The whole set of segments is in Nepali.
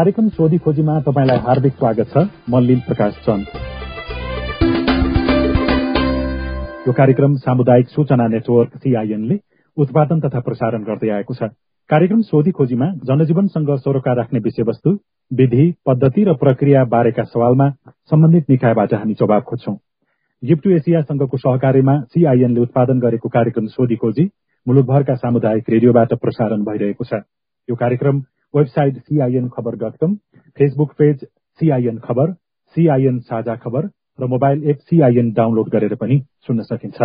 कार्यक्रम सोधी खोजीमा तपाईँलाई हार्दिक स्वागत छ। म लील प्रकाश चन्द। यो कार्यक्रम सामुदायिक सूचना नेटवर्क सीआईएनले उत्पादन तथा प्रसारण गर्दै आएको छ। कार्यक्रम सोधी खोजीमा जनजीवनसँग सरोकार राख्ने विषयवस्तु विधि पद्धति र प्रक्रिया बारेका सवालमा सम्बन्धित निकायबाट हामी जवाब खोज्छौं। गिफ्टु एसिया संघको सहकारीमा सीआईएनले उत्पादन गरेको कार्यक्रम सोधी खोजी मुलुकभरका सामुदायिक रेडियोबाट प्रसारण भइरहेको छ। यो कार्यक्रम website CIN Khabar dot com Facebook page CIN Khabar CIN Sajha Khabar र मोबाइल एप सीआईएन डाउनलोड गरेर पनि सुन्न सकिन्छ।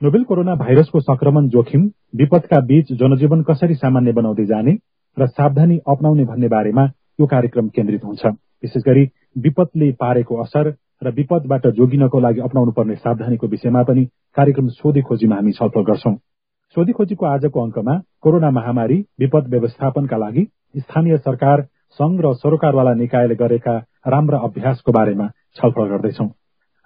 नोबेल कोरोना भाइरसको संक्रमण जोखिम विपदका बीच जनजीवन कसरी सामान्य बनाउँदै जाने र सावधानी अप्नाउने भन्ने बारेमा यो कार्यक्रम केन्द्रित हुन्छ। विशेष गरी विपदले पारेको असर र विपदबाट जोगिनको लागि अप्नाउनु पर्ने सावधानीको विषयमा पनि कार्यक्रम सोधे खोजीमा हामी छलफल गर्छौं। सोधी खोजीको आजको अङ्कमा कोरोना महामारी विपद व्यवस्थापनका लागि स्थानीय सरकार संघ र सरोकारवाला निकायले गरेका राम्रा अभ्यासको बारेमा छलफल गर्दैछौ।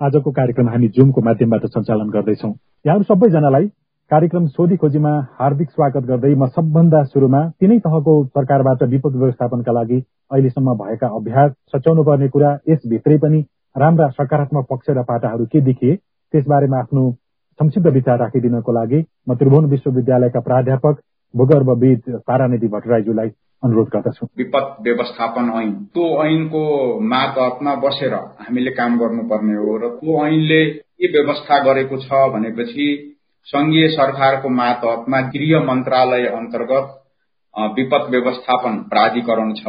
आजको कार्यक्रम हामी जुमको माध्यमबाट सञ्चालन गर्दैछौ। यहाँहरू सबैजनालाई कार्यक्रम सोधी खोजीमा हार्दिक स्वागत गर्दै म सबभन्दा सुरुमा तिनै तहको सरकारबाट विपद व्यवस्थापनका लागि अहिलेसम्म भएका अभ्यास सच्याउनु पर्ने कुरा यसभित्रै पनि राम्रा सकारात्मक पक्ष र पाटाहरू के देखिए त्यसबारेमा आफ्नो संक्षिप्त विचार राखिदिनको लागि म त्रिभुवन विश्वविद्यालयका प्राध्यापक भूगर्भविद तारानिधि भट्टराईज्यूलाई अनुरोध गर्दछु। विपद व्यवस्थापन ऐन। त्यो ऐनको मातहतमा बसेर हामीले काम गर्नुपर्ने हो र त्यो ऐनले के व्यवस्था गरेको छ भनेपछि संघीय सरकारको मातहतमा गृह मन्त्रालय अन्तर्गत विपद व्यवस्थापन प्राधिकरण छ।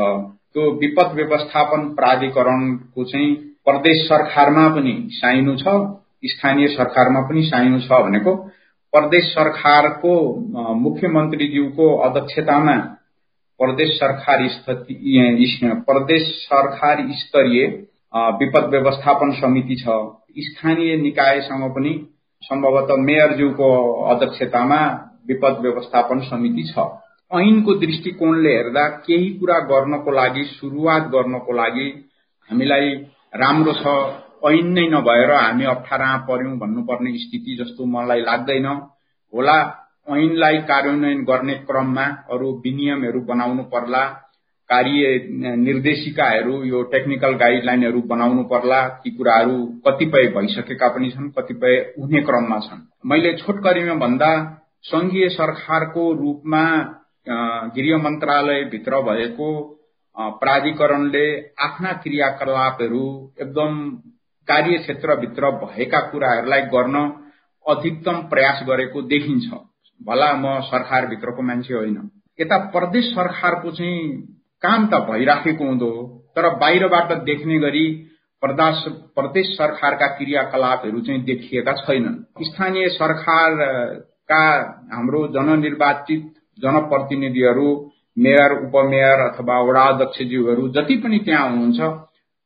त्यो विपद व्यवस्थापन प्राधिकरणको चाहिँ प्रदेश सरकारमा पनि साइनो छ। स्थानीय सरकारमा पनि साइनो छ भनेको प्रदेश सरकारको मुख्यमन्त्रीज्यूको अध्यक्षतामा प्रदेश सरकार प्रदेश सरकार स्तरीय विपद व्यवस्थापन समिति छ। स्थानीय निकायसँग पनि सम्भवतः मेयरज्यूको अध्यक्षतामा विपद व्यवस्थापन समिति छ। ऐनको दृष्टिकोणले हेर्दा केही कुरा गर्नको लागि सुरुवात गर्नको लागि हामीलाई राम्रो छ। ऐन नै नभएर हामी अप्ठ्यारा पर्यौं भन्नुपर्ने स्थिति जस्तो मलाई लाग्दैन। होला ऐनलाई कार्यान्वयन गर्ने क्रममा अरू विनियमहरू बनाउनु पर्ला कार्य निर्देशिकाहरू यो टेक्निकल गाइडलाइनहरू बनाउनु पर्ला ती कुराहरू कतिपय भइसकेका पनि छन् कतिपय हुने क्रममा छन्। मैले छोटकरीमा भन्दा संघीय सरकारको रूपमा गृह मन्त्रालयभित्र भएको प्राधिकरणले आफ्ना क्रियाकलापहरू एकदम कार्यक्षेत्रभित्र भएका कुराहरूलाई गर्न अधिकतम प्रयास गरेको देखिन्छ। भला म सरकारभित्रको मान्छे होइन। यता प्रदेश सरकारको चाहिँ काम त भइराखेको हुँदो तर बाहिरबाट देख्ने गरी प्रदेश सरकारका क्रियाकलापहरू चाहिँ देखिएका छैनन्। स्थानीय सरकारका हाम्रो जननिर्वाचित जनप्रतिनिधिहरू मेयर उपमेयर अथवा वडा अध्यक्षज्यूहरू जति पनि त्यहाँ हुनुहुन्छ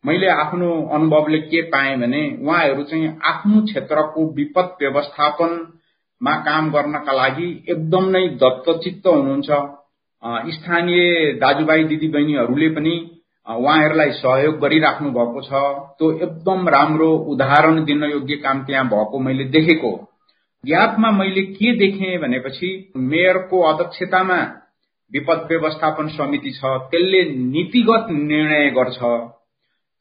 मैले आफ्नो अनुभवले के पाएँ भने उहाँहरू चाहिँ आफ्नो क्षेत्रको विपद व्यवस्थापन मा काम गर्नका लागि एकदम नै दत्तचित्त हुनुहुन्छ। स्थानीय दाजुभाइ दिदीबहिनीहरूले पनि उहाँहरूलाई सहयोग गरिराख्नु भएको छ। त्यो एकदम राम्रो उदाहरण दिन योग्य काम त्यहाँ भएको मैले देखेको। ग्यापमा मैले के देखेँ भनेपछि मेयरको अध्यक्षतामा विपद व्यवस्थापन समिति छ त्यसले नीतिगत निर्णय गर्छ।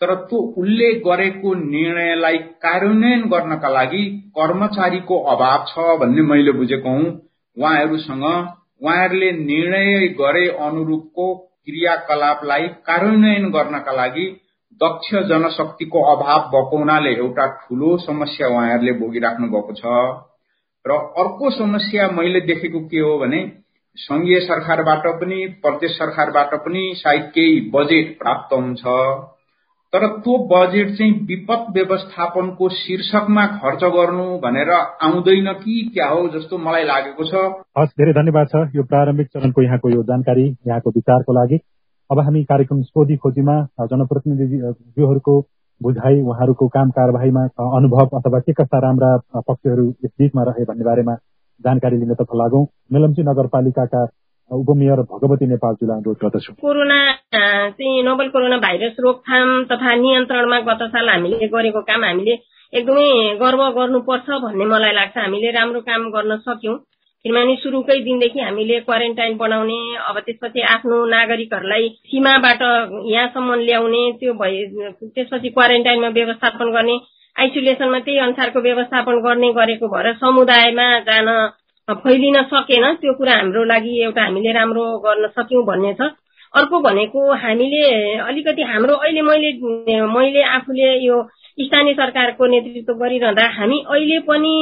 तर त्यो उसले गरेको निर्णयलाई कार्यान्वयन गर्नका लागि कर्मचारीको अभाव छ भन्ने मैले बुझेको हुँ। उहाँहरूसँग उहाँहरूले निर्णय गरे अनुरूपको क्रियाकलापलाई कार्यान्वयन गर्नका लागि दक्ष जनशक्तिको अभाव भएको हुनाले एउटा ठूलो समस्या उहाँहरूले भोगिराख्नु भएको छ। र अर्को समस्या मैले देखेको के हो भने संघीय सरकारबाट पनि प्रदेश सरकारबाट पनि सायद केही बजेट प्राप्त हुन्छ। तर त्यो बजेट चाहिँ विपद व्यवस्थापनको शीर्षकमा खर्च गर्नु भनेर आउँदैन कि क्या हो जस्तो मलाई लागेको छ। हस् धेरै धन्यवाद छ यो प्रारम्भिक चरणको यहाँको यो जानकारी यहाँको विचारको लागि। अब हामी कार्यक्रम सोधी खोजीमा जनप्रतिनिधिहरूको बुझाइ उहाँहरूको काम कारवाहीमा अनुभव अथवा के कस्ता राम्रा पक्षहरू यस बिचमा रहे भन्ने बारेमा जानकारी लिनतर्फ लागौँ मेलम्ची नगरपालिकाका उपमेयर भगवती नेपालजीलाई अनुरोध गर्दछु कोरोना चाहिँ नोबल कोरोना भाइरस रोकथाम तथा नियन्त्रणमा गत साल हामीले गरेको काम हामीले एकदमै गर्व गर्नुपर्छ भन्ने मलाई लाग्छ हामीले राम्रो काम गर्न सक्यौं किनभने सुरुकै दिनदेखि हामीले क्वारेन्टाइन बनाउने अब त्यसपछि आफ्नो नागरिकहरूलाई सीमाबाट यहाँसम्म ल्याउने त्यो भए त्यसपछि क्वारेन्टाइनमा व्यवस्थापन गर्ने आइसोलेसनमा त्यही अनुसारको व्यवस्थापन गर्ने गरेको भएर समुदायमा जान फैलिन सकेन त्यो कुरा हाम्रो लागि एउटा हामीले राम्रो गर्न सक्यौँ भन्ने छ। अर्को भनेको हामीले अलिकति हाम्रो अहिले मैले मैले आफूले यो स्थानीय सरकारको नेतृत्व गरिरहँदा हामी अहिले पनि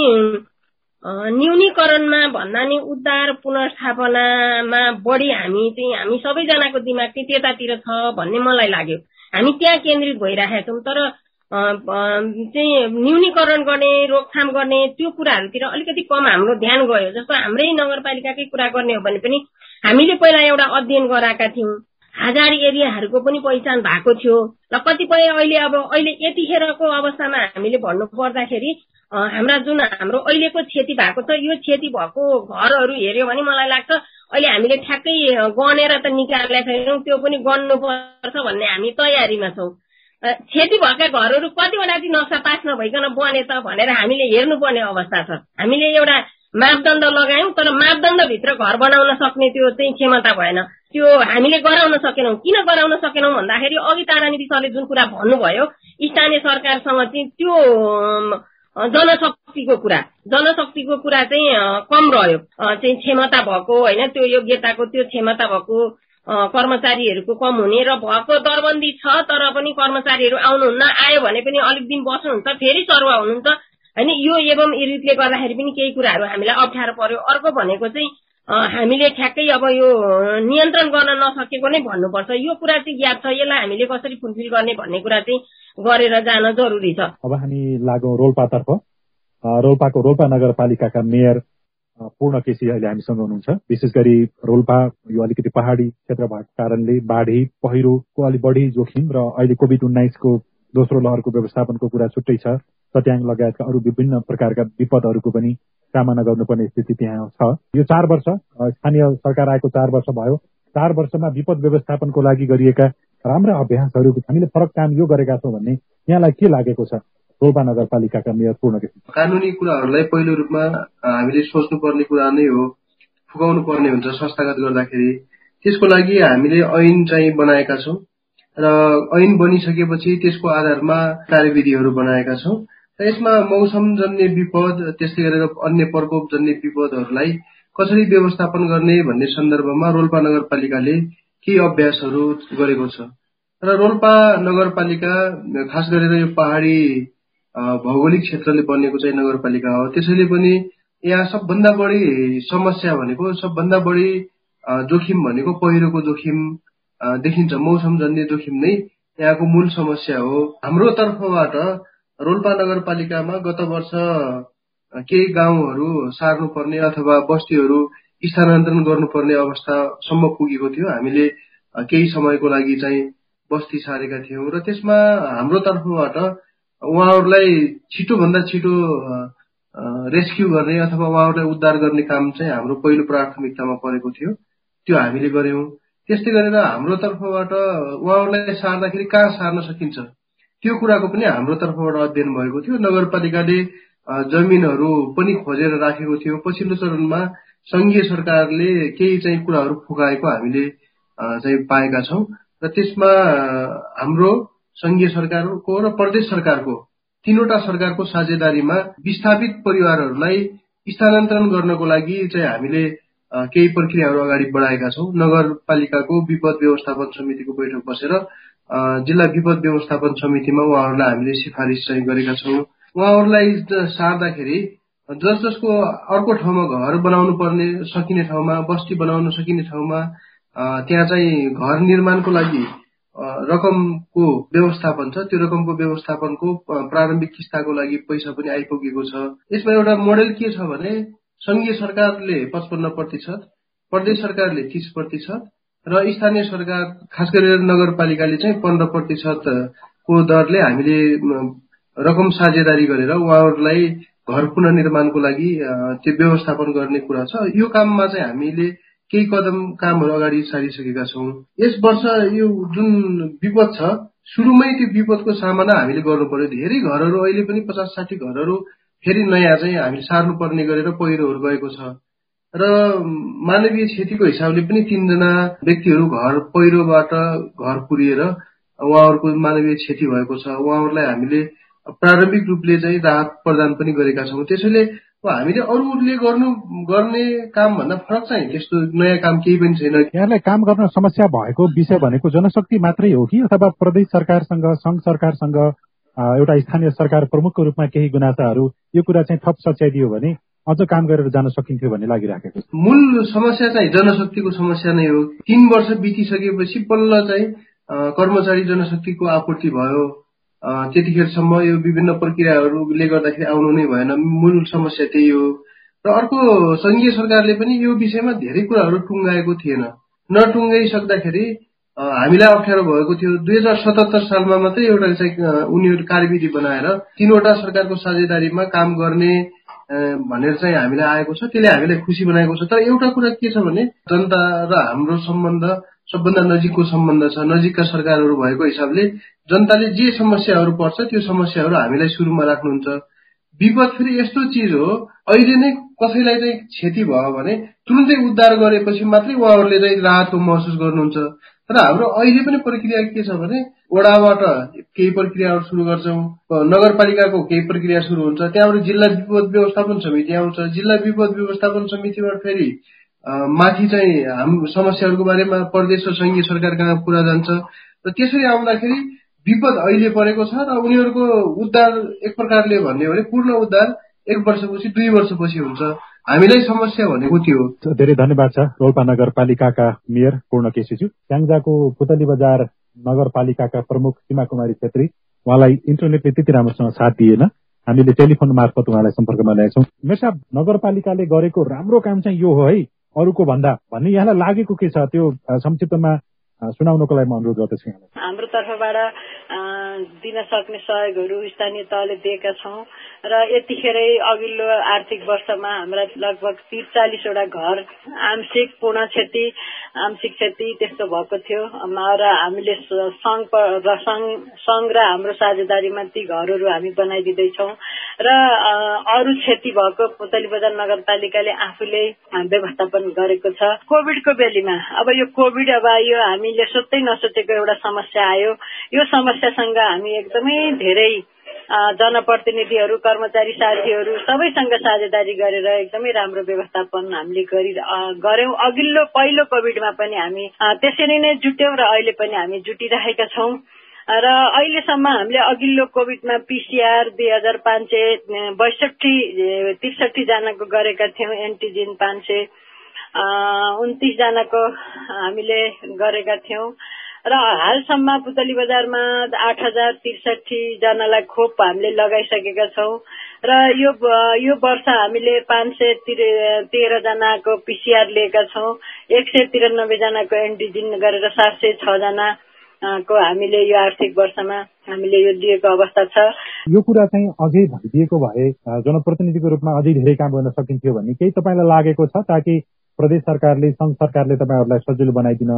न्यूनीकरणमा भन्दा नि उद्धार पुनर्स्थापनामा बढी हामी चाहिँ हामी सबैजनाको दिमाग चाहिँ त्यतातिर छ भन्ने मलाई लाग्यो। हामी त्यहाँ केन्द्रित भइरहेका छौँ तर चाहिँ न्यूनीकरण गर्ने रोकथाम गर्ने त्यो कुराहरूतिर अलिकति कम हाम्रो ध्यान गयो। जस्तो हाम्रै नगरपालिकाकै कुरा गर्ने हो भने पनि हामीले पहिला एउटा अध्ययन गराएका थियौँ। हजार एरियाहरूको पनि पहिचान भएको थियो। र कतिपय अहिले अब अहिले यतिखेरको अवस्थामा हामीले भन्नु पर्दाखेरि हाम्रा जुन हाम्रो अहिलेको क्षति भएको छ यो क्षति भएको घरहरू हेऱ्यो भने मलाई लाग्छ अहिले हामीले ठ्याक्कै गनेर त निकालेका छैनौँ त्यो पनि गन्नुपर्छ भन्ने हामी तयारीमा छौँ। क्षति भएका घरहरू कतिवटा चाहिँ नक्सा पास नभइकन बने त भनेर हामीले हेर्नुपर्ने अवस्था छ। हामीले एउटा मापदण्ड लगायौँ तर मापदण्डभित्र घर बनाउन सक्ने त्यो चाहिँ क्षमता भएन। त्यो हामीले गराउन सकेनौँ। किन गराउन सकेनौँ भन्दाखेरि अघि तारानिधि सरले जुन कुरा भन्नुभयो स्थानीय सरकारसँग चाहिँ त्यो जनशक्तिको कुरा जनशक्तिको कुरा चाहिँ कम रह्यो। चाहिँ क्षमता भएको होइन त्यो योग्यताको त्यो क्षमता भएको कर्मचारीहरूको कम हुने र भएको दरबन्दी छ तर पनि कर्मचारीहरू आउनुहुन्न आयो भने पनि अलिक दिन बस्नुहुन्छ फेरि सरुवा हुनुहुन्छ। होइन यो एवं रीतिले गर्दाखेरि पनि केही कुराहरू हामीलाई अप्ठ्यारो पर्यो। अर्को भनेको चाहिँ हामीले ठ्याक्कै अब यो नियन्त्रण गर्न नसकेको नै भन्नुपर्छ। यो कुरा चाहिँ ज्ञात छ यसलाई हामीले कसरी फुलफिल गर्ने भन्ने कुरा चाहिँ गरेर जान जरुरी छ। अब हामी लागौँ रोल्पातर्फ रोल्पाको रोल्पा नगरपालिकाका मेयर पूर्ण केसी अहिले हामीसँग हुनुहुन्छ। विशेष गरी रोल्पा यो अलिकति पहाडी क्षेत्र भएको कारणले बाढी पहिरोको अलिक बढी जोखिम र अहिले कोभिड उन्नाइसको दोस्रो लहरको व्यवस्थापनको कुरा छुट्टै छ। सत्याङ लगायतका अरू विभिन्न प्रकारका विपदहरूको पनि सामना गर्नुपर्ने स्थिति त्यहाँ छ। यो चार वर्ष स्थानीय सरकार आएको चार वर्ष भयो। चार वर्षमा विपद व्यवस्थापनको लागि गरिएका राम्रा अभ्यासहरू हामीले फरक काम यो गरेका छौँ भन्ने यहाँलाई के लागेको छ? रोल्पा नगरपालिकाका मेयर पूर्ण कानुनी कुराहरूलाई पहिलो रूपमा हामीले सोच्नुपर्ने कुरा नै हो फुकाउनु पर्ने हुन्छ संस्थागत गर्दाखेरि। त्यसको लागि हामीले ऐन चाहिँ बनाएका छौँ र ऐन बनिसकेपछि त्यसको आधारमा कार्यविधिहरू बनाएका छौँ। यसमा मौसमजन्य विपद त्यस्तै गरेर अन्य प्रकोपजन्य विपदहरूलाई कसरी व्यवस्थापन गर्ने भन्ने सन्दर्भमा रोल्पा नगरपालिकाले केही अभ्यासहरू गरेको छ। र रोल्पा नगरपालिका खास गरेर यो पहाडी भौगोलिक क्षेत्रले बनेको चाहिँ नगरपालिका हो। त्यसैले पनि यहाँ सबभन्दा बढी समस्या भनेको सबभन्दा बढी जोखिम भनेको पहिरोको जोखिम देखिन्छ। मौसमजन्य जोखिम नै यहाँको मूल समस्या हो। हाम्रो तर्फबाट रोल्पा नगरपालिकामा गत वर्ष केही गाउँहरू सार्नुपर्ने अथवा बस्तीहरू स्थानान्तरण गर्नुपर्ने अवस्थासम्म पुगेको थियो। हामीले केही समयको लागि चाहिँ बस्ती सारेका थियौँ। र त्यसमा हाम्रो तर्फबाट उहाँहरूलाई छिटोभन्दा छिटो रेस्क्यु गर्ने अथवा उहाँहरूलाई उद्धार गर्ने काम चाहिँ हाम्रो पहिलो प्राथमिकतामा परेको थियो। त्यो हामीले गर्यौँ त्यस्तै गरेर हाम्रो तर्फबाट उहाँहरूलाई सार्दाखेरि कहाँ सार्न सकिन्छ? त्यो कुराको पनि हाम्रो तर्फबाट अध्ययन भएको थियो। नगरपालिकाले जमिनहरू पनि खोजेर राखेको थियो। पछिल्लो चरणमा संघीय सरकारले केही चाहिँ कुराहरू फुकाएको हामीले चाहिँ पाएका छौँ। र त्यसमा हाम्रो संघीय सरकारको र प्रदेश सरकारको तीनवटा सरकारको साझेदारीमा विस्थापित परिवारहरूलाई स्थानान्तरण गर्नको लागि चाहिँ हामीले केही प्रक्रियाहरू अगाडि बढाएका छौँ। नगरपालिकाको विपद व्यवस्थापन समितिको बैठक बसेर जिल्ला विपद व्यवस्थापन समितिमा उहाँहरूलाई हामीले सिफारिस चाहिँ गरेका छौँ। उहाँहरूलाई सार्दाखेरि जस जसको अर्को ठाउँमा घर बनाउनु पर्ने सकिने ठाउँमा बस्ती बनाउन सकिने ठाउँमा त्यहाँ चाहिँ घर निर्माणको लागि रकमको व्यवस्थापन छ। त्यो रकमको व्यवस्थापनको प्रारम्भिक किस्ताको लागि पैसा पनि आइपुगेको छ। यसमा एउटा मोडेल के छ भने संघीय सरकारले पचपन्न प्रतिशत प्रदेश सरकारले तीस प्रतिशत र स्थानीय सरकार खास गरेर नगरपालिकाले चाहिँ पन्ध्र प्रतिशतको दरले हामीले रकम साझेदारी गरेर उहाँहरूलाई घर पुनर्निर्माणको लागि त्यो व्यवस्थापन गर्ने कुरा छ। यो काममा चाहिँ हामीले केही कदम कामहरू अगाडि सारिसकेका छौँ। यस वर्ष यो जुन विपद छ सुरुमै त्यो विपदको सामना हामीले गर्नु पर्यो धेरै घरहरू अहिले पनि पचास साठी घरहरू फेरि नयाँ चाहिँ हामीले सार्नुपर्ने गरेर पहिरोहरू गएको छ। र मानवीय क्षतिको हिसाबले पनि तिनजना व्यक्तिहरू घर पहिरोबाट घर पुरिएर उहाँहरूको मानवीय क्षति भएको छ। उहाँहरूलाई हामीले प्रारम्भिक रूपले चाहिँ राहत प्रदान पनि गरेका छौँ। त्यसैले हामीले अरूले गर्नु गर्ने काम भन्दा फरक चाहिँ त्यस्तो नयाँ काम केही पनि छैन। यहाँलाई काम गर्न समस्या भएको विषय भनेको जनशक्ति मात्रै हो कि अथवा प्रदेश सरकारसँग संघ सरकारसँग एउटा स्थानीय सरकार प्रमुखको रूपमा केही गुनासाहरू यो कुरा चाहिँ थप सच्याइदियो भने अझ काम गरेर जान सकिन्थ्यो भन्ने लागिराखेको छ। मूल समस्या चाहिँ जनशक्तिको समस्या नै हो। तीन वर्ष बितिसकेपछि बल्ल चाहिँ कर्मचारी जनशक्तिको आपूर्ति भयो। त्यतिखेरसम्म यो विभिन्न प्रक्रियाहरूले गर्दाखेरि आउनु नै भएन। मूल समस्या त्यही हो। र अर्को सङ्घीय सरकारले पनि यो विषयमा धेरै कुराहरू टुङ्गाएको थिएन। नटुङ्गाइसक्दाखेरि हामीलाई अप्ठ्यारो भएको थियो। दुई हजार सतहत्तर सालमा मात्रै एउटा चाहिँ उनीहरू कार्यविधि बनाएर तीनवटा सरकारको साझेदारीमा काम गर्ने भनेर चाहिँ हामीलाई आएको छ। त्यसले हामीलाई खुसी बनाएको छ। तर एउटा कुरा के छ भने जनता र हाम्रो सम्बन्ध सबभन्दा नजिकको सम्बन्ध छ नजिकका सरकारहरू भएको हिसाबले जनताले जे समस्याहरू पर्छ त्यो समस्याहरू हामीलाई सुरुमा राख्नुहुन्छ। विपद फेरि यस्तो चिज हो अहिले नै कसैलाई चाहिँ क्षति भयो भने तुरुन्तै उद्धार गरेपछि मात्रै उहाँहरूले चाहिँ राहतको महसुस गर्नुहुन्छ। तर हाम्रो अहिले पनि प्रक्रिया के छ भने वडाबाट केही प्रक्रियाहरू सुरु गर्छौँ नगरपालिकाको केही प्रक्रिया सुरु हुन्छ त्यहाँबाट जिल्ला विपद व्यवस्थापन समिति आउँछ। जिल्ला विपद व्यवस्थापन समितिबाट फेरि माथि चाहिँ हाम समस्याहरूको बारेमा प्रदेश र सङ्घीय सरकार कहाँ पुरा जान्छ? र त्यसरी आउँदाखेरि विपद अहिले परेको छ र उनीहरूको उद्धार एक प्रकारले भन्ने हो भने पूर्ण उद्धार एक वर्षपछि दुई वर्षपछि हुन्छ। हामीलाई समस्या भनेको त्यो धेरै धन्यवाद छ रोल्पा नगरपालिकाका मेयर पूर्ण केसीज्यू। स्याङ्जाको पुतली बजार नगरपालिकाका प्रमुख सीमा कुमारी छेत्री उहाँलाई इन्टरनेटले त्यति राम्रोसँग साथ दिएन। हामीले टेलिफोन मार्फत उहाँलाई सम्पर्कमा ल्याएछौँ। मेसा नगरपालिकाले गरेको राम्रो काम चाहिँ यो हो है। अरूको भन्दा भन्ने यहाँलाई लागेको के छ? त्यो संक्षिप्तमा सुनाउनको लागि म अनुरोध गर्दछु हाम्रो तर्फबाट दिन सक्ने सहयोगहरू स्थानीय तहले दिएका छौँ। र यतिखेरै अघिल्लो आर्थिक वर्षमा हाम्रा लगभग त्रिचालिसवटा घर आंशिक पूर्ण क्षति आंशिक क्षति त्यस्तो भएको थियो। र हामीले सङ्घ र सङ्घ र हाम्रो साझेदारीमा ती घरहरू हामी बनाइदिँदैछौँ। र अरू क्षति भएको पुतली बजार नगरपालिकाले आफूले व्यवस्थापन गरेको छ। कोभिडको बेलीमा अब यो कोभिड अब यो हामीले सोध्दै नसोचेको एउटा समस्या आयो। यो समस्यासँग हामी एकदमै धेरै जनप्रतिनिधिहरू कर्मचारी साथीहरू सबैसँग साझेदारी गरेर एकदमै राम्रो व्यवस्थापन हामीले गरि गर्यौं अघिल्लो पहिलो कोभिडमा पनि हामी त्यसरी नै जुट्यौं र अहिले पनि हामी जुटिरहेका छौं। र अहिलेसम्म हामीले अघिल्लो कोभिडमा पिसिआर दुई हजार पाँच सय बैसठी त्रिसठी जनाको गरेका थियौँ एन्टिजेन पाँच सय उन्तिसजनाको हामीले गरेका थियौँ। र हालसम्म पुतली बजारमा आठ हजार त्रिसठी जनालाई खोप हामीले लगाइसकेका छौँ। र यो यो वर्ष हामीले पाँच सय तेह्र जनाको पिसिआर लिएका छौँ। एक सय तिरानब्बे जनाको एन्टिजिन गरेर सात सय छजना को हामीले यो आर्थिक वर्षमा हामीले यो दिएको अवस्था छ। यो कुरा चाहिँ अझै भइदिएको भए जनप्रतिनिधिको रूपमा अझै धेरै काम गर्न सकिन्थ्यो भन्ने केही तपाईँलाई लागेको छ ताकि प्रदेश सरकारले संघ सरकारले तपाईँहरूलाई सजिलो बनाइदिन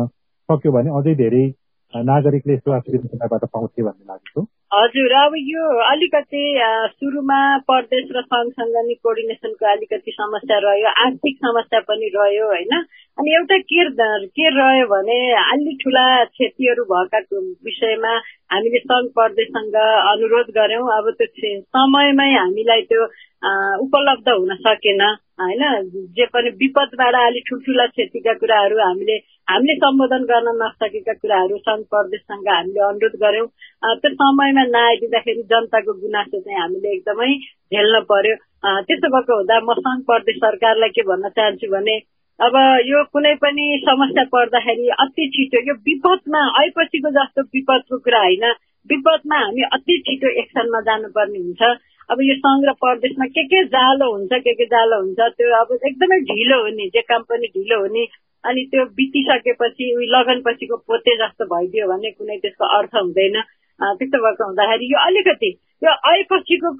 सक्यो भने अझै धेरै नागरिकले तपाईँबाट पाउँथे भन्ने लागेको। हजुर अब यो अलिकति सुरुमा प्रदेश र सङ्घसँग नि कोर्डिनेसनको अलिकति समस्या रह्यो आर्थिक समस्या पनि रह्यो होइन? अनि एउटा के के रह्यो भने अलि ठुला क्षतिहरू भएका विषयमा हामीले सङ्घ प्रदेशसँग अनुरोध गर्यौँ अब त्यो समयमै हामीलाई त्यो उपलब्ध हुन सकेन। होइन जे पनि विपदबाट अलिक ठुल्ठुला क्षतिका कुराहरू हामीले हामीले सम्बोधन गर्न नसकेका कुराहरू सङ्घ प्रदेशसँग हामीले अनुरोध गर्यौँ त्यो समयमा नआइदिँदाखेरि जनताको गुनासो चाहिँ हामीले एकदमै झेल्न पर्यो। त्यसो भएको हुँदा म सङ्घ प्रदेश सरकारलाई के भन्न चाहन्छु भने अब यो कुनै पनि समस्या पर्दाखेरि अति छिटो यो विपदमा आएपछिको जस्तो विपदको कुरा होइन। विपदमा हामी अति छिटो एक्सनमा जानुपर्ने हुन्छ। अब यो सङ्घ र प्रदेशमा के के जालो हुन्छ के के जालो हुन्छ त्यो अब एकदमै ढिलो हुने जे काम पनि ढिलो हुने अनि त्यो बितिसकेपछि उयो लगन पछिको पोते जस्तो भइदियो भने कुनै त्यसको अर्थ हुँदैन। त्यस्तो भएको हुँदाखेरि यो अलिकति यो आएपछिको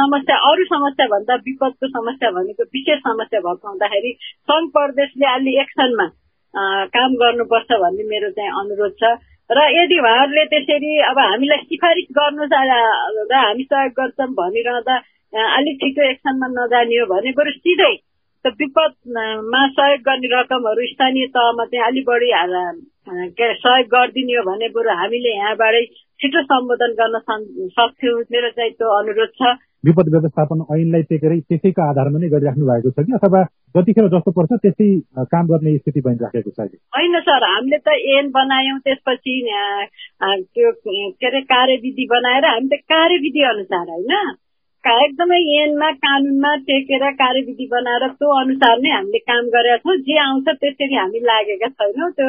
समस्या अरू समस्या भन्दा विपदको समस्या भनेको विशेष समस्या भएको हुँदाखेरि सङ्घ प्रदेशले अलि एक्सनमा काम गर्नुपर्छ भन्ने मेरो चाहिँ अनुरोध छ। र यदि उहाँहरूले त्यसरी अब हामीलाई सिफारिस गर्नु र हामी सहयोग गर्छौँ भनिरहँदा अलिक छिटो एक्सनमा नजाने हो भने बरु सिधै त विपदमा सहयोग गर्ने रकमहरू स्थानीय तहमा चाहिँ अलिक बढी सहयोग गरिदिने हो भने बरु हामीले यहाँबाटै छिटो सम्बोधन गर्न सक्थ्यौँ। मेरो चाहिँ त्यो अनुरोध छ। विपद व्यवस्थापन ऐनलाई टेकेरै त्यसैको आधारमा नै गरिराख्नु भएको छ कि? अथवा जतिखेर जस्तो पर्छ त्यस्तै काम गर्ने स्थिति बनिराखेको छ होइन सर हामीले त ऐन बनायौँ त्यसपछि त्यो के अरे कार्यविधि बनाएर हामी त कार्यविधि अनुसार होइन? एकदमै ऐनमा कानुनमा टेकेर कार्यविधि बनाएर त्यो अनुसार नै हामीले काम गरेका छौँ। जे आउँछ त्यसरी हामी लागेका छैनौँ। त्यो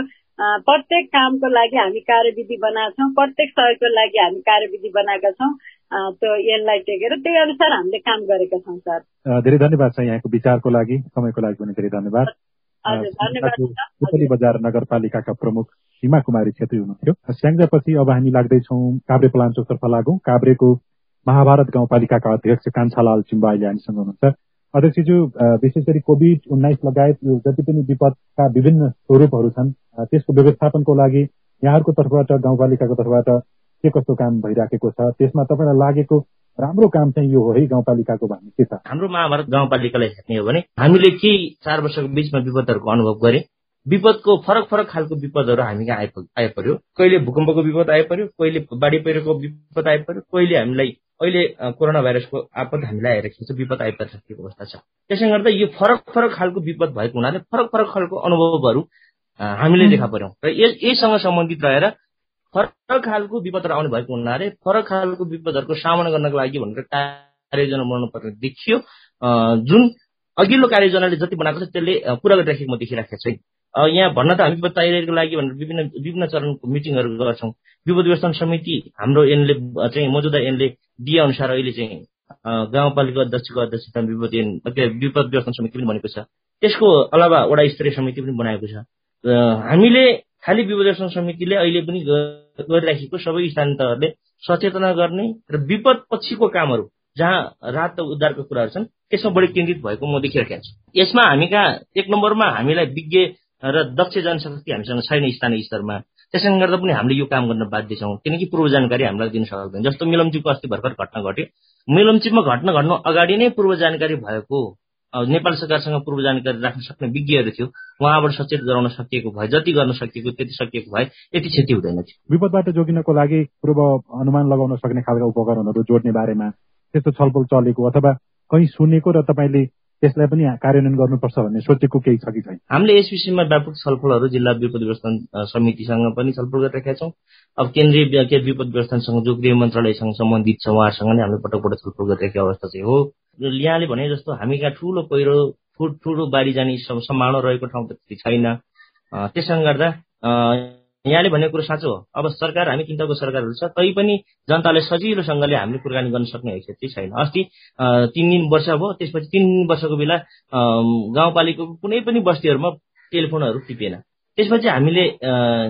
प्रत्येक कामको लागि हामी कार्यविधि बनाएको छौँ। प्रत्येक सहयोगको लागि हामी कार्यविधि बनाएका छौँ। त्यो यसलाई टेकेर त्यही अनुसार हामीले काम गरेका छौँ सर। धेरै धन्यवाद छ यहाँको विचारको लागि समयको लागि पनि धेरै धन्यवाद। बजार नगरपालिकाका प्रमुख सीमा कुमारी छेत्री हुनुहुन्थ्यो। स्याङ्जापछि अब हामी लाग्दैछौँ काभ्रे पलाञ्चोकतर्फ लागौँ। काभ्रेको महाभारत गाउँपालिकाका अध्यक्ष कान्छालाल चिम्बा अहिले हामीसँग हुनुहुन्छ। अध्यक्षज्यू विशेष गरी कोभिड उन्नाइस लगायत यो जति पनि विपदका विभिन्न स्वरूपहरू छन् त्यसको व्यवस्थापनको लागि यहाँहरूको तर्फबाट गाउँपालिकाको तर्फबाट के कस्तो काम भइराखेको छ त्यसमा तपाईँलाई लागेको राम्रो काम चाहिँ यो हो है गाउँपालिकाको भन्ने के छ? हाम्रो महाभारत गाउँपालिकालाई हेर्ने हो भने हामीले केही चार वर्षको बिचमा विपदहरूको अनुभव गरे विपदको फरक फरक खालको विपदहरू हामी कहाँ आइपर्यो कहिले भूकम्पको विपद आइपर्यो कहिले बाढी पहिरोको विपद आइपर्यो कहिले हामीलाई अहिले कोरोना भाइरसको आपद हामीलाई आइरहेको छ विपद आइपरिसकेको अवस्था छ। त्यसले गर्दा यो फरक फरक खालको विपद भएको हुनाले फरक फरक खालको अनुभवहरू हामीले देखा पर्यौँ र यससँग सम्बन्धित रहेर फरक खालको विपदहरू आउने भएको हुनाले फरक खालको विपदहरूको सामना गर्नको लागि भनेर कार्ययोजना बनाउनु पर्ने देखियो। जुन अघिल्लो कार्ययोजनाले जति बनाएको छ त्यसले पुरा गरिराखेको म देखिराखेको छैन। यहाँ भन्न त हामी तयारीको लागि भनेर विभिन्न विभिन्न चरणको मिटिङहरू गर्छौँ। विपद व्यवस्थापन समिति हाम्रो एनले चाहिँ मौजुदा एनले दिए अनुसार अहिले चाहिँ गाउँपालिका अध्यक्षको अध्यक्षता विपद एन विपद व्यवस्थापन समिति पनि बनेको छ। त्यसको अलावा वडा स्तरीय समिति पनि बनाएको छ। हामीले खालि विभोजन समितिले अहिले पनि गरिराखेको सबै स्थानीय तहहरूले सचेतना गर्ने र विपद पछिको कामहरू जहाँ राहत उद्धारको कुराहरू छन् त्यसमा बढी केन्द्रित भएको म देखिरहेको छु। यसमा हामी कहाँ एक नम्बरमा हामीलाई विज्ञ र दक्ष जनशक्ति हामीसँग छैन स्थानीय स्तरमा। त्यसले गर्दा पनि हामीले यो काम गर्न बाध्य छौँ किनकि पूर्व जानकारी हामीलाई दिन सक्दैन। जस्तो मिलमचीको अस्ति भर्खर घटना घट्यो। मिलमचीपमा घटना घट्नु अगाडि नै पूर्व जानकारी भएको नेपाल सरकारसँग पूर्व जानकारी राख्न सक्ने विज्ञहरू थियो। उहाँबाट सचेत गराउन सकिएको भए जति गर्न सकिएको त्यति सकिएको भए यति क्षति हुँदैन थियो। विपदबाट जोगिनको लागि पूर्व अनुमान लगाउन सक्ने खालका उपकरणहरू जोड्ने बारेमा त्यस्तो छलफल चलेको अथवा कहीँ सुनेको र तपाईँले त्यसलाई पनि कार्यान्वयन गर्नुपर्छ भन्ने सोचेको केही छ कि छैन? हामीले यस विषयमा व्यापक छलफलहरू जिल्ला विपद व्यवस्थापन समितिसँग पनि छलफल गरिरहेका छौँ। अब केन्द्रीय विपद व्यवस्थापनसँग जो गृह मन्त्रालयसँग सम्बन्धित छ उहाँहरूसँग नै हामीले पटक पटक छलफल गरिरहेको अवस्था चाहिँ हो। यहाँले भने जस्तो हामी कहाँ ठुलो पहिरो ठुलो बाढी जाने सम्भावना रहेको ठाउँ त छैन। त्यसले गर्दा यहाँले भनेको कुरो साँचो हो। अब सरकार हामी चिन्ताको सरकारहरू छ तै पनि जनताले सजिलोसँगले हामीले कुराकानी गर्न सक्ने हैसियत चाहिँ छैन। अस्ति तिन दिन वर्ष भयो त्यसपछि तिन वर्षको बेला गाउँपालिकाको कुनै पनि बस्तीहरूमा टेलिफोनहरू टिपेन। त्यसपछि हामीले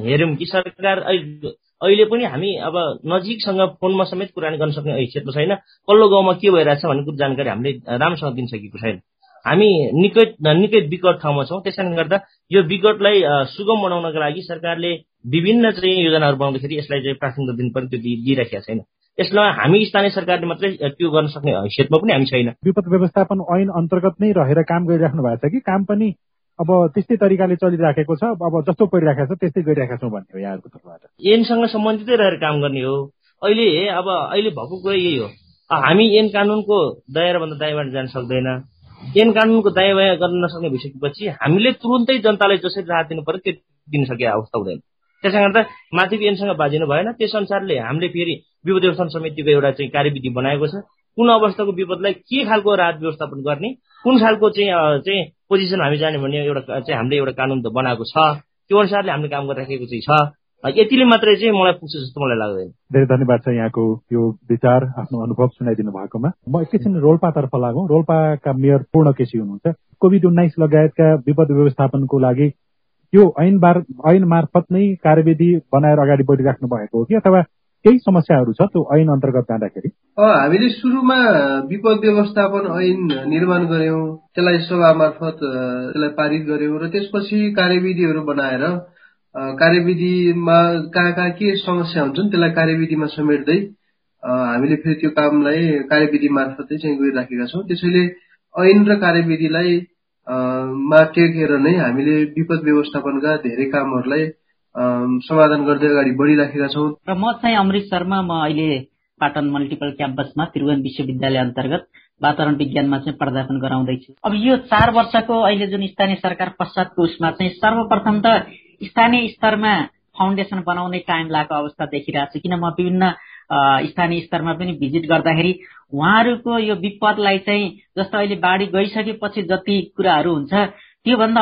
हेऱ्यौँ कि सरकार अहिले पनि हामी अब नजिकसँग फोनमा समेत कुराकानी गर्न सक्ने हैसियतमा छैन। पल्लो गाउँमा के भइरहेछ भन्ने कुरो जानकारी हामीले राम्रोसँग दिन सकेको छैन। हामी निकै निकै विकट ठाउँमा छौँ। त्यस कारणले गर्दा यो विकटलाई सुगम बनाउनको लागि सरकारले विभिन्न चाहिँ योजनाहरू बनाउँदाखेरि यसलाई चाहिँ प्राथमिकता दिनुपर्ने त्यो दिइराखेका छैन। यसलाई हामी स्थानीय सरकारले मात्रै त्यो गर्न सक्ने हैसियतमा पनि हामी छैन। विपद व्यवस्थापन ऐन अन्तर्गत नै रहेर काम गरिराख्नु भएको छ कि? काम पनि अब त्यस्तै तरिकाले चलिराखेको छ। अब जस्तो परिराखेको छ त्यस्तै गरिराखेका छौँ भन्ने हो यहाँहरूको तर्फबाट। ऐनसँग सम्बन्धितै रहेर काम गर्ने हो। अहिले अब अहिले भएको कुरा यही हो। हामी ऐन कानुनको दायराभन्दा दायाँबाट जान सक्दैन। ऐन कानुनको दायाँ बायाँ गर्न नसक्ने भइसकेपछि हामीले तुरुन्तै जनतालाई जसरी राहत दिनु पर्यो त्यो दिन सके अवस्था हुँदैन। त्यसले गर्दा माथिको ऐनसँग बाजिनु भएन। त्यस अनुसारले हामीले फेरि विपद व्यवस्थापन समितिको एउटा चाहिँ कार्यविधि बनाएको छ। कुन अवस्थाको विपदलाई के खालको राहत व्यवस्थापन गर्ने कुन खालको चाहिँ चाहिँ पोजिसन हामी जाने भन्ने एउटा चाहिँ हामीले एउटा कानुन त बनाएको छ। त्यो अनुसारले हामीले काम गरिराखेको चाहिँ छ। यतिले मात्रै चाहिँ मलाई पुग्छ जस्तो मलाई लाग्दैन। धेरै धन्यवाद छ यहाँको यो विचार आफ्नो अनुभव सुनाइदिनु भएकोमा। म एकैछिन रोल्पातर्फ लागौँ। रोल्पाका मेयर पूर्ण केसी हुनुहुन्छ। कोभिड उन्नाइस लगायतका विपद व्यवस्थापनको लागि यो ऐन बार ऐन मार्फत नै कार्यविधि बनाएर अगाडि बढिराख्नु भएको हो कि? अथवा केही समस्याहरू छ त्यो ऐन अन्तर्गत जाँदाखेरि? हामीले सुरुमा विपद व्यवस्थापन ऐन निर्माण गर्यौं त्यसलाई सभा मार्फत त्यसलाई पारित गर्यौं र त्यसपछि कार्यविधिहरू बनाएर कार्यविधिमा कहाँ कहाँ के समस्या हुन्छन् त्यसलाई कार्यविधिमा समेट्दै हामीले फेरि त्यो कामलाई कार्यविधि मार्फतै चाहिँ गरिराखेका छौँ। त्यसैले ऐन र कार्यविधिलाई मा टेकेर नै हामीले विपद व्यवस्थापनका धेरै कामहरूलाई समाधान गर्दै अगाडि बढिराखेका छौँ। र म चाहिँ अमृत शर्मा म अहिले पाटन मल्टिपल क्याम्पसमा त्रिभुवन विश्वविद्यालय अन्तर्गत वातावरण विज्ञानमा चाहिँ प्राध्यापन गराउँदैछु अब यो चार वर्षको अहिले जुन स्थानीय सरकार पश्चातको उसमा चाहिँ सर्वप्रथम त स्थानीय स्तरमा फाउन्डेसन बनाउने टाइम लागेको अवस्था देखिरहेको छु। किन म विभिन्न स्थानीय स्तरमा पनि भिजिट गर्दाखेरि उहाँहरूको यो विपदलाई चाहिँ जस्तो अहिले बाढी गइसकेपछि जति कुराहरू हुन्छ त्योभन्दा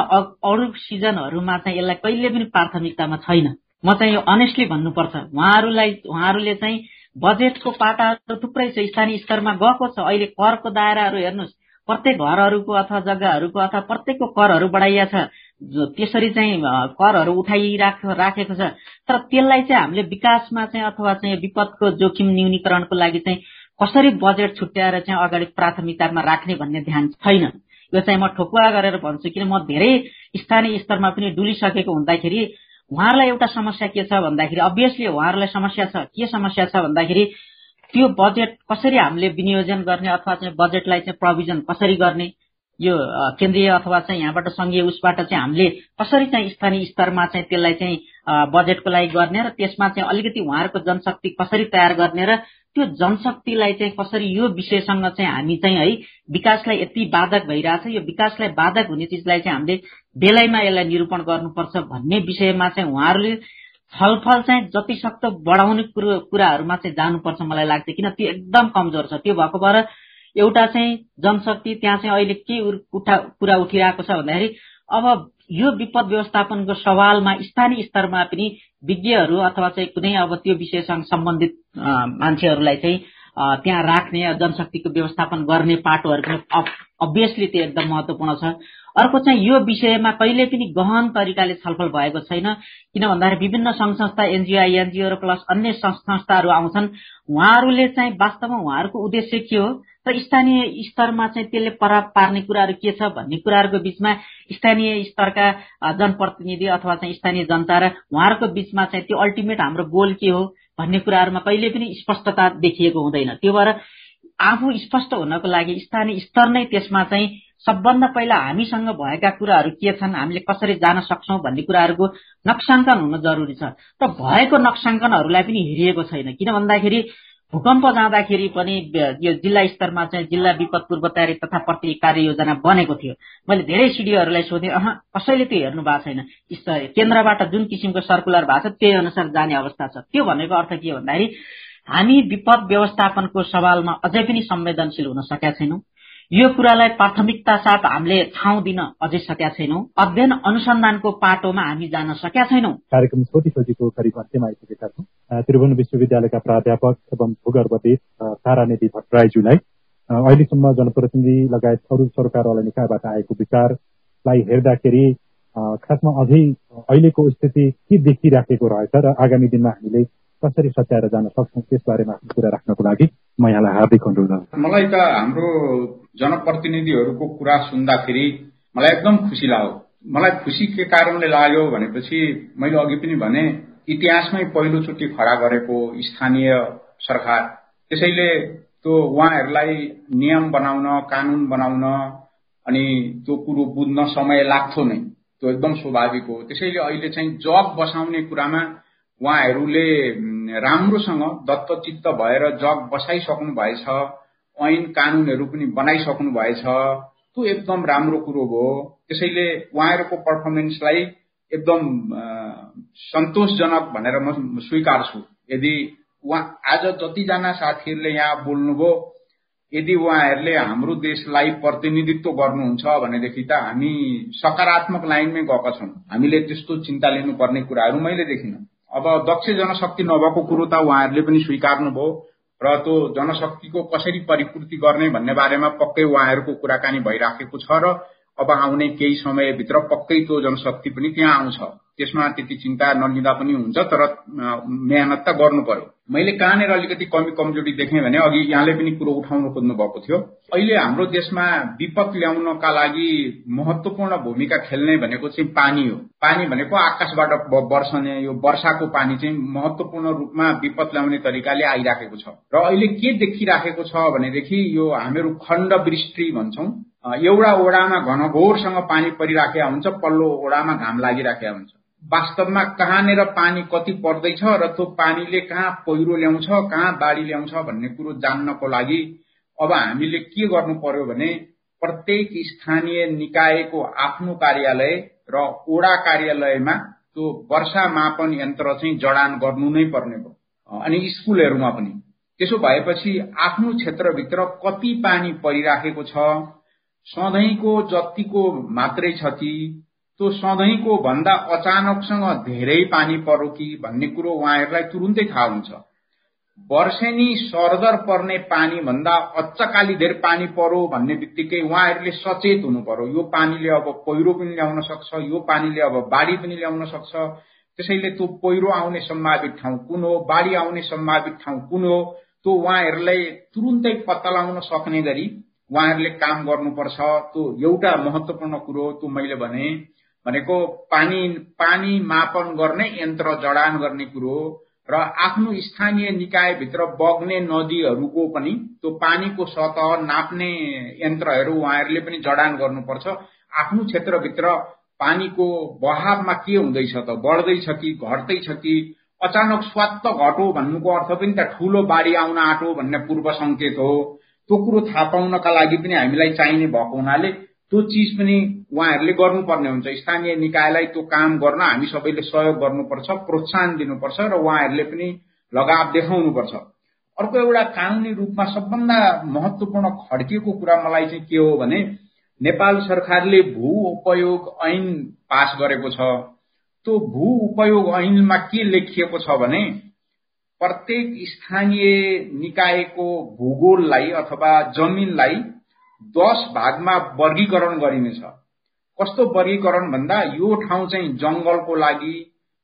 अरू सिजनहरूमा चाहिँ यसलाई कहिले पनि प्राथमिकतामा छैन। म चाहिँ यो अनेस्टली भन्नुपर्छ। उहाँहरूलाई उहाँहरूले चाहिँ बजेटको पाटाहरू थुप्रै छ स्थानीय स्तरमा गएको छ। अहिले करको दायराहरू हेर्नुहोस्। प्रत्येक घरहरूको अथवा जग्गाहरूको अथवा प्रत्येकको करहरू बढाइया छ। त्यसरी चाहिँ करहरू उठाइराख राखेको छ। तर त्यसलाई चाहिँ हामीले विकासमा चाहिँ अथवा चाहिँ विपदको जोखिम न्यूनीकरणको लागि चाहिँ कसरी बजेट छुट्याएर चाहिँ अगाडि प्राथमिकतामा राख्ने भन्ने ध्यान छैन। यो चाहिँ म ठोकुवा गरेर भन्छु किन म धेरै स्थानीय स्तरमा पनि डुलिसकेको हुँदाखेरि उहाँहरूलाई एउटा समस्या के छ भन्दाखेरि अभियसली उहाँहरूलाई समस्या छ। के समस्या छ भन्दाखेरि त्यो बजेट कसरी हामीले विनियोजन गर्ने अथवा चाहिँ बजेटलाई चाहिँ प्रोभिजन कसरी गर्ने यो केन्द्रीय अथवा चाहिँ यहाँबाट संघीय उसबाट चाहिँ हामीले कसरी चाहिँ स्थानीय स्तरमा चाहिँ त्यसलाई चाहिँ बजेटको लागि गर्ने र त्यसमा चाहिँ अलिकति उहाँहरूको जनशक्ति कसरी तयार गर्ने र त्यो जनशक्तिलाई चाहिँ कसरी यो विषयसँग चाहिँ हामी चाहिँ है विकासलाई यति बाधक भइरहेछ यो विकासलाई बाधक हुने चिजलाई चाहिँ हामीले बेलैमा यसलाई निरूपण गर्नुपर्छ भन्ने विषयमा चाहिँ उहाँहरूले छलफल चाहिँ जति सक्दो बढाउने कुराहरूमा चाहिँ जानुपर्छ मलाई लाग्छ किन त्यो एकदम कमजोर छ। त्यो भएको भएर एउटा चाहिँ जनशक्ति त्यहाँ चाहिँ अहिले के उठा कुरा उठिरहेको छ भन्दाखेरि अब यो विपद व्यवस्थापनको सवालमा स्थानीय स्तरमा पनि विज्ञहरू अथवा चाहिँ कुनै अब त्यो विषयसँग सम्बन्धित मान्छेहरूलाई चाहिँ त्यहाँ राख्ने जनशक्तिको व्यवस्थापन गर्ने पाटोहरूको अभियसली त्यो एकदम महत्वपूर्ण छ। अर्को चाहिँ यो विषयमा कहिले पनि गहन तरिकाले छलफल भएको छैन। किन भन्दाखेरि विभिन्न संघ संस्था एनजिओ एनजिओ प्लस अन्य संस्थाहरू आउँछन्। उहाँहरूले चाहिँ वास्तवमा उहाँहरूको उद्देश्य के हो? र स्थानीय स्तरमा चाहिँ त्यसले प्रभाव पार्ने कुराहरू के छ भन्ने कुराहरूको बिचमा स्थानीय स्तरका जनप्रतिनिधि अथवा चाहिँ स्थानीय जनता र उहाँहरूको बिचमा चाहिँ त्यो अल्टिमेट हाम्रो गोल के हो भन्ने कुराहरूमा कहिले पनि स्पष्टता देखिएको हुँदैन। त्यो भएर आफू स्पष्ट हुनको लागि स्थानीय स्तर नै त्यसमा चाहिँ सबभन्दा पहिला हामीसँग भएका कुराहरू के छन् हामीले कसरी जान सक्छौ भन्ने कुराहरूको नक्साङ्कन हुन जरुरी छ। र भएको नक्साङ्कनहरूलाई पनि हेरिएको छैन। किन भन्दाखेरि भूकम्प जाँदाखेरि पनि यो जिल्ला स्तरमा चाहिँ जिल्ला विपद पूर्व तयारी तथा प्रति कार्य योजना बनेको थियो। मैले धेरै सिडिओहरूलाई सोधेँ अह कसैले त्यो हेर्नु भएको छैन। केन्द्रबाट जुन किसिमको सर्कुलर भएको छ त्यही अनुसार जाने अवस्था छ। त्यो भनेको अर्थ के भन्दाखेरि हामी विपद व्यवस्थापनको सवालमा अझै पनि संवेदनशील हुन सकेका छैनौं। यो कुरालाई प्राथमिकता साथ हामीले ठाउँ दिन अझै सकेका छैनौँ। अध्ययन अनुसन्धानको पाटोमा हामी जान सकेका छैनौँ। कार्यक्रम छोटी छोटीको करिब अन्त्यमा आइसकेका छौँ। त्रिभुवन विश्वविद्यालयका प्राध्यापक एवं भूगर्भविद तारानेदी भट्टराईज्यूलाई अहिलेसम्म जनप्रतिनिधि लगायत अरू सरकारवाला निकायबाट आएको विचारलाई हेर्दाखेरि खासमा अझै अहिलेको स्थिति के देखिराखेको रहेछ र आगामी दिनमा हामीले कसरी सच्याएर जान सक्छौँ त्यसबारेमा कुरा राख्नको लागि म यहाँलाई हार्दिक अनुरोध मलाई त हाम्रो जनप्रतिनिधिहरूको कुरा सुन्दाखेरि मलाई एकदम खुसी लाग्यो। मलाई खुसी के कारणले लाग्यो भनेपछि मैले अघि पनि भने इतिहासमै पहिलोचोटि खडा गरेको स्थानीय सरकार त्यसैले त्यो उहाँहरूलाई नियम बनाउन कानून बनाउन अनि त्यो कुरो बुझ्न समय लाग्थ्यो नै। त्यो एकदम स्वाभाविक हो। त्यसैले अहिले चाहिँ जग बसाउने कुरामा उहाँहरूले राम्रोसँग दत्तचित्त भएर जग बसाइसक्नु भएछ ऐन कानूनहरू पनि बनाइसक्नु भएछ त्यो एकदम राम्रो कुरो हो। त्यसैले उहाँहरूको पर्फर्मेन्सलाई एकदम सन्तोषजनक भनेर म स्वीकार्छु। यदि उहाँ आज जतिजना साथीहरूले यहाँ बोल्नुभयो यदि उहाँहरूले हाम्रो देशलाई प्रतिनिधित्व गर्नुहुन्छ भनेदेखि त हामी सकारात्मक लाइनमै गएका छौँ। हामीले त्यस्तो चिन्ता लिनुपर्ने कुराहरू मैले देखिनँ। अब दक्ष जनशक्ति नभएको कुरो त उहाँहरूले पनि स्वीकार्नुभयो र त्यो जनशक्तिको कसरी परिपूर्ति गर्ने भन्ने बारेमा पक्कै उहाँहरूको कुराकानी भइराखेको छ र अब आउने केही समयभित्र पक्कै त्यो जनशक्ति पनि त्यहाँ आउँछ। त्यसमा त्यति चिन्ता नलिँदा पनि हुन्छ तर मेहनत त गर्नु पर्यो। मैले कहाँनिर अलिकति कमी कमजोरी देखेँ भने अघि यहाँले पनि कुरो उठाउनु खोज्नु भएको थियो। अहिले हाम्रो देशमा विपद ल्याउनका लागि महत्वपूर्ण भूमिका खेल्ने भनेको चाहिँ पानी हो। पानी भनेको आकाशबाट वर्षने यो वर्षाको पानी चाहिँ महत्वपूर्ण रूपमा विपद ल्याउने तरिकाले आइराखेको छ। र अहिले के देखिराखेको छ भनेदेखि यो हामीहरू खण्ड वृष्टि भन्छौं। एउटा ओडामा घनघोरसँग पानी परिराखेका हुन्छ पल्लो ओडामा घाम लागिराखेका हुन्छ। वास्तवमा कहाँनिर पानी कति पर्दैछ र त्यो पानीले कहाँ पहिरो ल्याउँछ कहाँ बाढी ल्याउँछ भन्ने कुरो जान्नको लागि अब हामीले के गर्नु पर्यो भने प्रत्येक स्थानीय निकायको आफ्नो कार्यालय र ओडा कार्यालयमा त्यो वर्षा मापन यन्त्र चाहिँ जडान गर्नु नै पर्ने भयो। अनि स्कुलहरूमा पनि। त्यसो भएपछि आफ्नो क्षेत्रभित्र कति पानी परिराखेको छ सधैँको जतिको मात्रै छ कि त्यो सधैँको भन्दा अचानकसँग धेरै पानी पर्यो कि भन्ने कुरो उहाँहरूलाई तुरुन्तै थाहा हुन्छ। वर्षेनी सरदर पर्ने पानी भन्दा अच्चकाली धेरै पानी पर्यो भन्ने बित्तिकै उहाँहरूले सचेत हुनु पर्यो यो पानीले अब पहिरो पनि ल्याउन सक्छ यो पानीले अब बाढी पनि ल्याउन सक्छ। त्यसैले त्यो पहिरो आउने सम्भावित ठाउँ कुन हो बाढी आउने सम्भावित ठाउँ कुन हो त्यो उहाँहरूलाई तुरुन्तै पत्ता लगाउन सक्ने गरी उहाँहरूले काम गर्नुपर्छ। त्यो एउटा महत्वपूर्ण कुरो त्यो मैले भने भनेको पानी पानी मापन गर्ने यन्त्र जडान गर्ने कुरो र आफ्नो स्थानीय निकायभित्र बग्ने नदीहरूको पनि त्यो पानीको सतह नाप्ने यन्त्रहरू उहाँहरूले पनि जडान गर्नुपर्छ। आफ्नो क्षेत्रभित्र पानीको बहावमा के हुँदैछ त? बढ्दैछ कि घट्दैछ कि? अचानक स्वात्त घटो भन्नुको अर्थ पनि त ठूलो बाढी आउन आँटो भन्ने पूर्व संकेत हो। त्यो कुरो थाहा पाउनका लागि पनि हामीलाई चाहिने भएको हुनाले त्यो चिज पनि उहाँहरूले गर्नुपर्ने हुन्छ। स्थानीय निकायलाई त्यो काम गर्न हामी सबैले सहयोग गर्नुपर्छ प्रोत्साहन दिनुपर्छ र उहाँहरूले पनि लगाव देखाउनुपर्छ। अर्को एउटा कानुनी रूपमा सबभन्दा महत्वपूर्ण खड्किएको कुरा मलाई चाहिँ के हो भने नेपाल सरकारले भू उपयोग ऐन पास गरेको छ। त्यो भू उपयोग ऐनमा के लेखिएको छ भने प्रत्येक स्थानीय निकायको भूगोललाई अथवा जमिनलाई दस भागमा वर्गीकरण गरिनेछ कस्तो वर्गीकरण भन्दा यो ठाउँ चाहिँ जंगलको लागि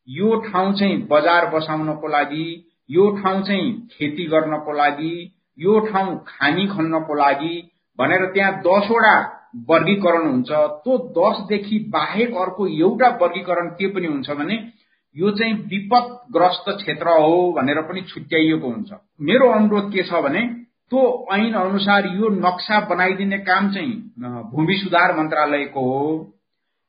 यो ठाउँ चाहिँ बजार बसाउनको लागि यो ठाउँ चाहिँ खेती गर्नको लागि यो ठाउँ खानी खन्नको लागि भनेर त्यहाँ दसवटा वर्गीकरण हुन्छ। त्यो दसदेखि बाहेक अर्को एउटा वर्गीकरण के पनि हुन्छ भने यो चाहिँ विपदग्रस्त क्षेत्र हो भनेर पनि छुट्याइएको हुन्छ। मेरो अनुरोध के छ भने त्यो ऐन अनुसार यो नक्सा बनाइदिने काम चाहिँ भूमि सुधार मन्त्रालयको हो।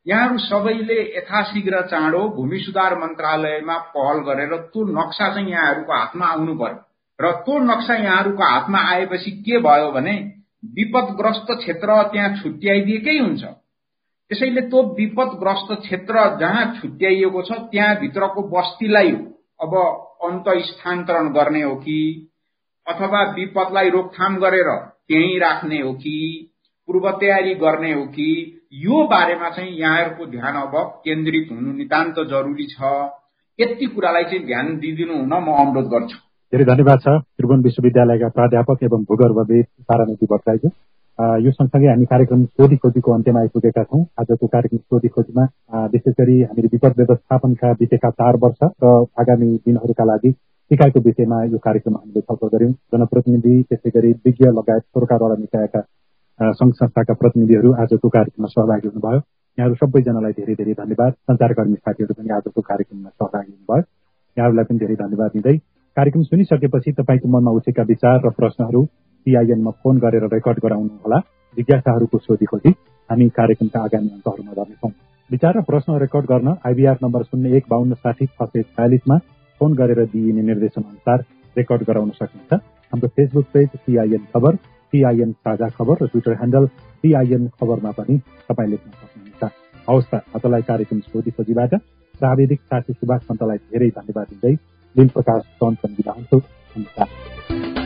यहाँहरू सबैले यथाशीघ्र चाँडो भूमि सुधार मन्त्रालयमा पहल गरेर त्यो नक्सा चाहिँ यहाँहरूको हातमा आउनु पर्यो। र त्यो नक्सा यहाँहरूको हातमा आएपछि के भयो भने विपदग्रस्त क्षेत्र त्यहाँ छुट्याइदिएकै हुन्छ। त्यसैले त्यो विपदग्रस्त क्षेत्र जहाँ छुट्याइएको छ त्यहाँभित्रको बस्तीलाई अब अन्त स्थानान्तरण गर्ने हो कि अथवा विपदलाई रोकथाम गरेर त्यही राख्ने हो कि पूर्व तयारी गर्ने हो कि यो बारेमा चाहिँ यहाँहरूको ध्यान अब केन्द्रित हुनु नितान्त जरुरी छ। यति कुरालाई चाहिँ ध्यान दिइदिनु हुन म अनुरोध गर्छु। धेरै धन्यवाद छ त्रिभुवन विश्वविद्यालयका प्राध्यापक एवं भूगर्भविद तारानीति भट्टराईज्यू। यो सँगसँगै हामी कार्यक्रम सोधी खोजीको अन्त्यमा आइपुगेका छौँ। आजको कार्यक्रम सोधी खोजीमा विशेष गरी हामीले विपद व्यवस्थापनका बितेका चार वर्ष र आगामी दिनहरूका लागि सिकाइको विषयमा यो कार्यक्रम हामीले छलफल गर्यौँ जनप्रतिनिधि त्यसै गरी विज्ञ लगायत सरकारवाला निकायका सङ्घ संस्थाका प्रतिनिधिहरू आजको कार्यक्रममा सहभागी हुनुभयो यहाँहरू सबैजनालाई धेरै धेरै धन्यवाद सञ्चारकर्मी साथीहरू पनि आजको कार्यक्रममा सहभागी हुनुभयो यहाँहरूलाई पनि धेरै धन्यवाद दिँदै कार्यक्रम सुनिसकेपछि तपाईँको मनमा उठेका विचार र प्रश्नहरू सिआइएनमा फोन गरेर रेकर्ड गराउनुहोला जिज्ञासाहरूको सोधी खोजी हामी कार्यक्रमका आगामी अङ्कहरूमा गर्नेछौँ विचार र प्रश्न रेकर्ड गर्न आइबिआर नम्बर शून्य एक बाहन्न साठी छ सय छयालिसमा फोन गरेर दिइने निर्देशन अनुसार रेकर्ड गराउन सकिन्छ हाम्रो Facebook page CIN Khabar CIN Sajha Khabar र ट्विटर ह्यान्डल सिआइएन खबरमा पनि तपाईँ लेख्न सक्नुहुन्छ। हवस् त कार्यक्रम सोधी खोजीबाट प्राविधिक साथी सुभाष पन्तलाई धेरै धन्यवाद दिँदै लिम प्रकाश चन्द पनि बिदा हुन्छु।